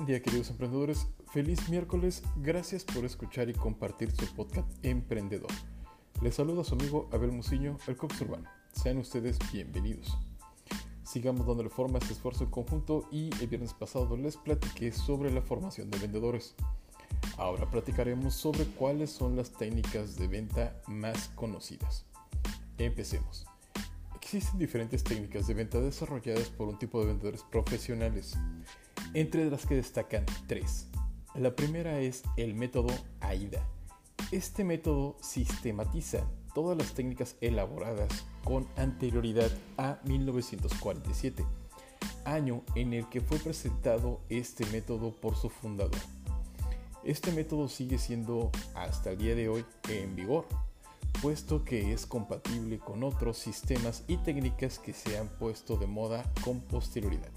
Buen día queridos emprendedores, feliz miércoles, gracias por escuchar y compartir su podcast Emprendedor. Les saluda su amigo Abel Muciño, el Cox Urbano. Sean ustedes bienvenidos. Sigamos dándole forma a este esfuerzo en conjunto y el viernes pasado les platiqué sobre la formación de vendedores. Ahora platicaremos sobre cuáles son las técnicas de venta más conocidas. Empecemos. Existen diferentes técnicas de venta desarrolladas por un tipo de vendedores profesionales, entre las que destacan tres. La primera es el método AIDA. Este método sistematiza todas las técnicas elaboradas con anterioridad a 1947, año en el que fue presentado este método por su fundador. Este método sigue siendo hasta el día de hoy en vigor, puesto que es compatible con otros sistemas y técnicas que se han puesto de moda con posterioridad.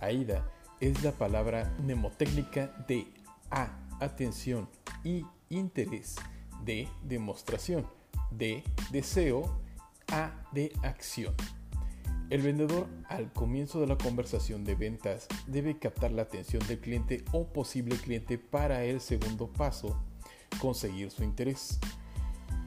AIDA es la palabra mnemotécnica de A, atención y interés, D, demostración, D, deseo, A, de acción. El vendedor al comienzo de la conversación de ventas debe captar la atención del cliente o posible cliente para el segundo paso, conseguir su interés.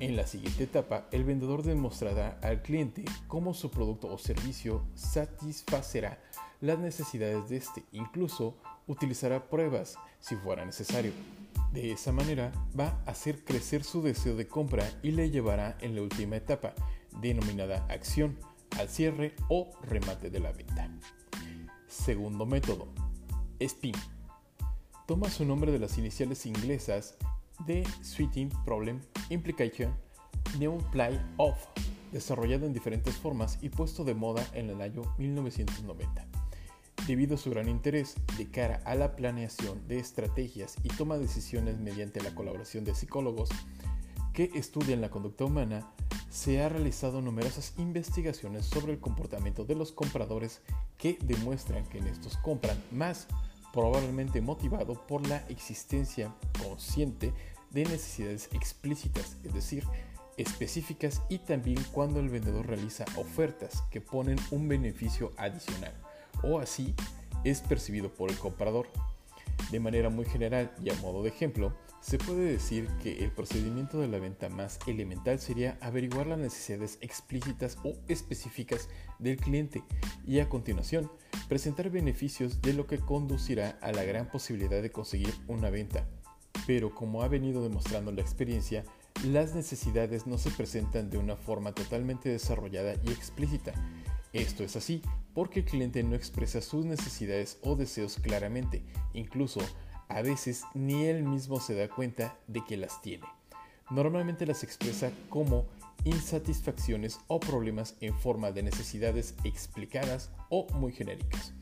En la siguiente etapa, el vendedor demostrará al cliente cómo su producto o servicio satisfacerá las necesidades de este. Incluso utilizará pruebas si fuera necesario. De esa manera va a hacer crecer su deseo de compra y le llevará en la última etapa, denominada acción, al cierre o remate de la venta. Segundo método, SPIN. Toma su nombre de las iniciales inglesas de Switching Problem Implication New Play Off, desarrollado en diferentes formas y puesto de moda en el año 1990. Debido a su gran interés de cara a la planeación de estrategias y toma decisiones mediante la colaboración de psicólogos que estudian la conducta humana, se ha realizado numerosas investigaciones sobre el comportamiento de los compradores que demuestran que en estos compran más probablemente motivado por la existencia consciente de necesidades explícitas, es decir, específicas y también cuando el vendedor realiza ofertas que ponen un beneficio adicional o así es percibido por el comprador. De manera muy general y a modo de ejemplo, se puede decir que el procedimiento de la venta más elemental sería averiguar las necesidades explícitas o específicas del cliente y a continuación presentar beneficios de lo que conducirá a la gran posibilidad de conseguir una venta. Pero como ha venido demostrando la experiencia, las necesidades no se presentan de una forma totalmente desarrollada y explícita. Esto es así porque el cliente no expresa sus necesidades o deseos claramente, incluso a veces ni él mismo se da cuenta de que las tiene. Normalmente las expresa como insatisfacciones o problemas en forma de necesidades explicadas o muy genéricas.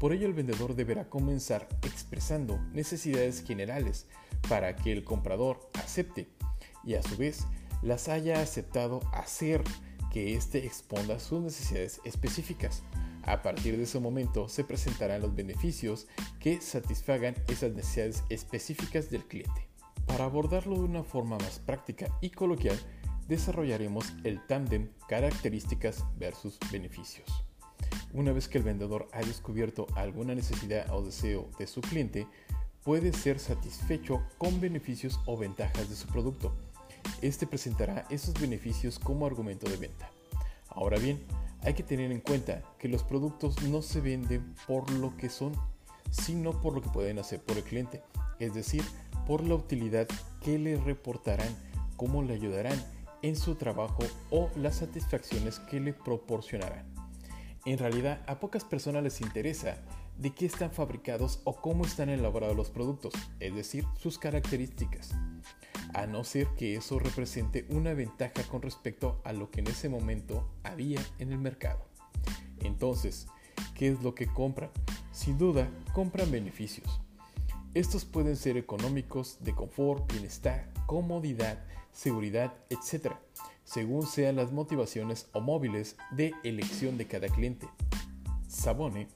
Por ello el vendedor deberá comenzar expresando necesidades generales para que el comprador acepte y a su vez las haya aceptado hacer que éste exponga sus necesidades específicas. A partir de ese momento se presentarán los beneficios que satisfagan esas necesidades específicas del cliente. Para abordarlo de una forma más práctica y coloquial, desarrollaremos el tándem características versus beneficios. Una vez que el vendedor ha descubierto alguna necesidad o deseo de su cliente, puede ser satisfecho con beneficios o ventajas de su producto. Este presentará esos beneficios como argumento de venta. Ahora bien, hay que tener en cuenta que los productos no se venden por lo que son, sino por lo que pueden hacer por el cliente, es decir, por la utilidad que le reportarán, cómo le ayudarán en su trabajo o las satisfacciones que le proporcionarán. En realidad, a pocas personas les interesa de qué están fabricados o cómo están elaborados los productos, es decir, sus características a no ser que eso represente una ventaja con respecto a lo que en ese momento había en el mercado. Entonces, ¿qué es lo que compran? Sin duda, compran beneficios. Estos pueden ser económicos, de confort, bienestar, comodidad, seguridad, etc., según sean las motivaciones o móviles de elección de cada cliente. Sabone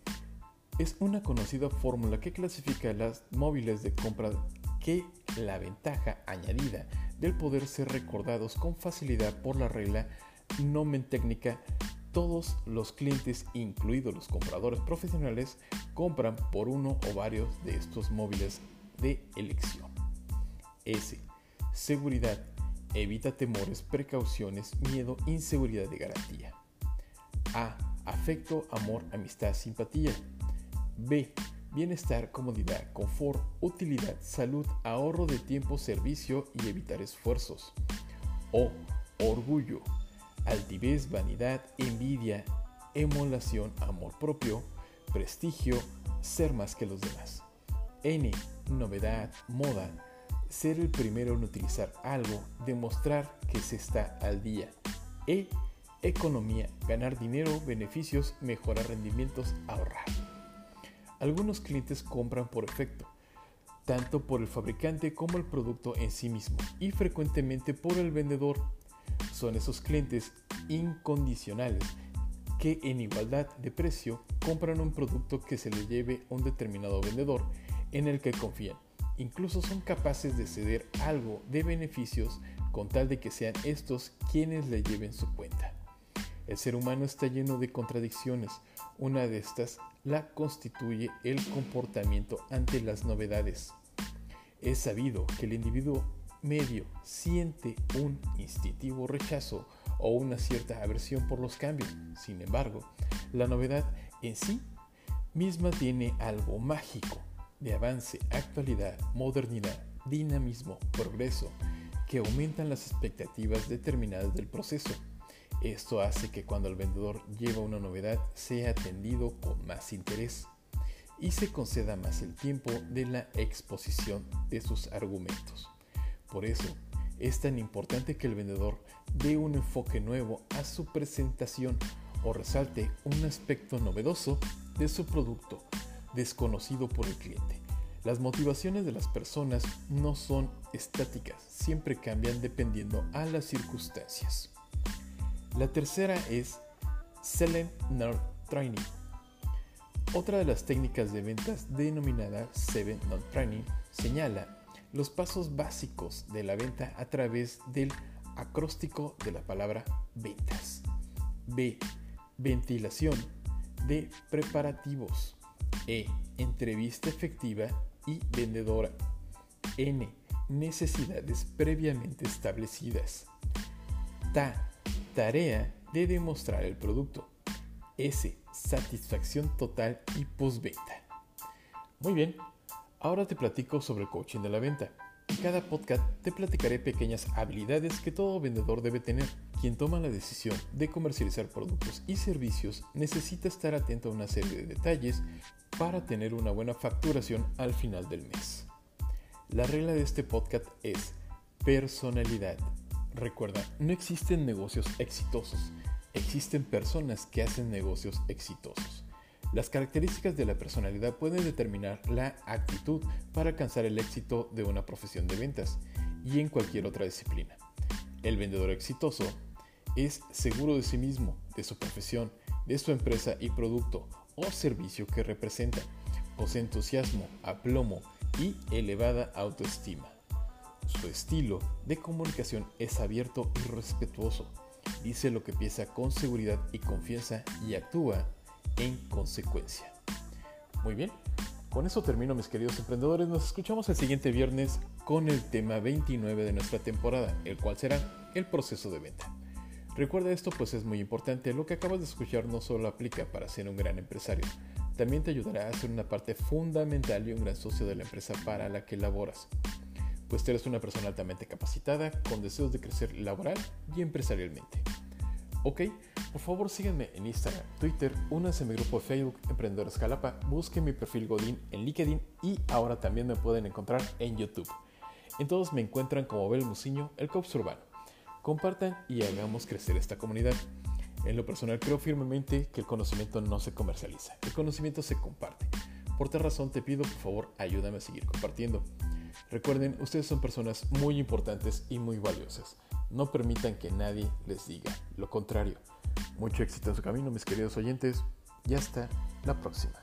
es una conocida fórmula que clasifica las móviles de compra que la ventaja añadida del poder ser recordados con facilidad por la regla nomen técnica todos los clientes, incluidos los compradores profesionales, compran por uno o varios de estos móviles de elección. S. Seguridad. Evita temores, precauciones, miedo, inseguridad de garantía. A. Afecto, amor, amistad, simpatía. B. Bienestar, comodidad, confort, utilidad, salud, ahorro de tiempo, servicio y evitar esfuerzos. O. Orgullo, altivez, vanidad, envidia, emulación, amor propio, prestigio, ser más que los demás. N. Novedad, moda, ser el primero en utilizar algo, demostrar que se está al día. E. Economía, ganar dinero, beneficios, mejorar rendimientos, ahorrar. Algunos clientes compran por efecto, tanto por el fabricante como el producto en sí mismo, y frecuentemente por el vendedor son esos clientes incondicionales que en igualdad de precio compran un producto que se le lleve a un determinado vendedor en el que confían. Incluso son capaces de ceder algo de beneficios con tal de que sean estos quienes le lleven su cuenta. El ser humano está lleno de contradicciones. Una de estas la constituye el comportamiento ante las novedades. Es sabido que el individuo medio siente un instintivo rechazo o una cierta aversión por los cambios. Sin embargo, la novedad en sí misma tiene algo mágico de avance, actualidad, modernidad, dinamismo, progreso, que aumentan las expectativas determinadas del proceso. Esto hace que cuando el vendedor lleva una novedad sea atendido con más interés y se conceda más el tiempo de la exposición de sus argumentos. Por eso, es tan importante que el vendedor dé un enfoque nuevo a su presentación o resalte un aspecto novedoso de su producto desconocido por el cliente. Las motivaciones de las personas no son estáticas, siempre cambian dependiendo a las circunstancias. La tercera es Selling Not Training. Otra de las técnicas de ventas denominada Seven Not Training señala los pasos básicos de la venta a través del acróstico de la palabra ventas. B. Ventilación de preparativos. E. Entrevista efectiva y vendedora. N. Necesidades previamente establecidas. Ta. Tarea de demostrar el producto. S. Satisfacción total y postventa. Muy bien, Ahora te platico sobre el coaching de la venta. En cada podcast te platicaré pequeñas habilidades que todo vendedor debe tener. Quien toma la decisión de comercializar productos y servicios necesita estar atento a una serie de detalles para tener una buena facturación al final del mes. La regla de este podcast es personalidad. Recuerda, no existen negocios exitosos, existen personas que hacen negocios exitosos. Las características de la personalidad pueden determinar la actitud para alcanzar el éxito de una profesión de ventas y en cualquier otra disciplina. El vendedor exitoso es seguro de sí mismo, de su profesión, de su empresa y producto o servicio que representa. Posee entusiasmo, aplomo y elevada autoestima. Su estilo de comunicación es abierto y respetuoso. Dice lo que piensa con seguridad y confianza y actúa en consecuencia. Muy bien, con eso termino mis queridos emprendedores. Nos escuchamos el siguiente viernes con el tema 29 de nuestra temporada, el cual será el proceso de venta. Recuerda esto pues es muy importante, lo que acabas de escuchar no solo aplica para ser un gran empresario, también te ayudará a ser una parte fundamental y un gran socio de la empresa para la que laboras. Pues eres una persona altamente capacitada, con deseos de crecer laboral y empresarialmente. ¿Ok? Por favor sígueme en Instagram, Twitter, únanse a mi grupo de Facebook Emprendedores Jalapa, busquen mi perfil Godín en LinkedIn y ahora también me pueden encontrar en YouTube. En todos me encuentran como Abel Musiño, el Cops Urbano. Compartan y hagamos crecer esta comunidad. En lo personal creo firmemente que el conocimiento no se comercializa, el conocimiento se comparte. Por tal razón te pido por favor ayúdame a seguir compartiendo. Recuerden, ustedes son personas muy importantes y muy valiosas. No permitan que nadie les diga lo contrario. Mucho éxito en su camino, mis queridos oyentes, y hasta la próxima.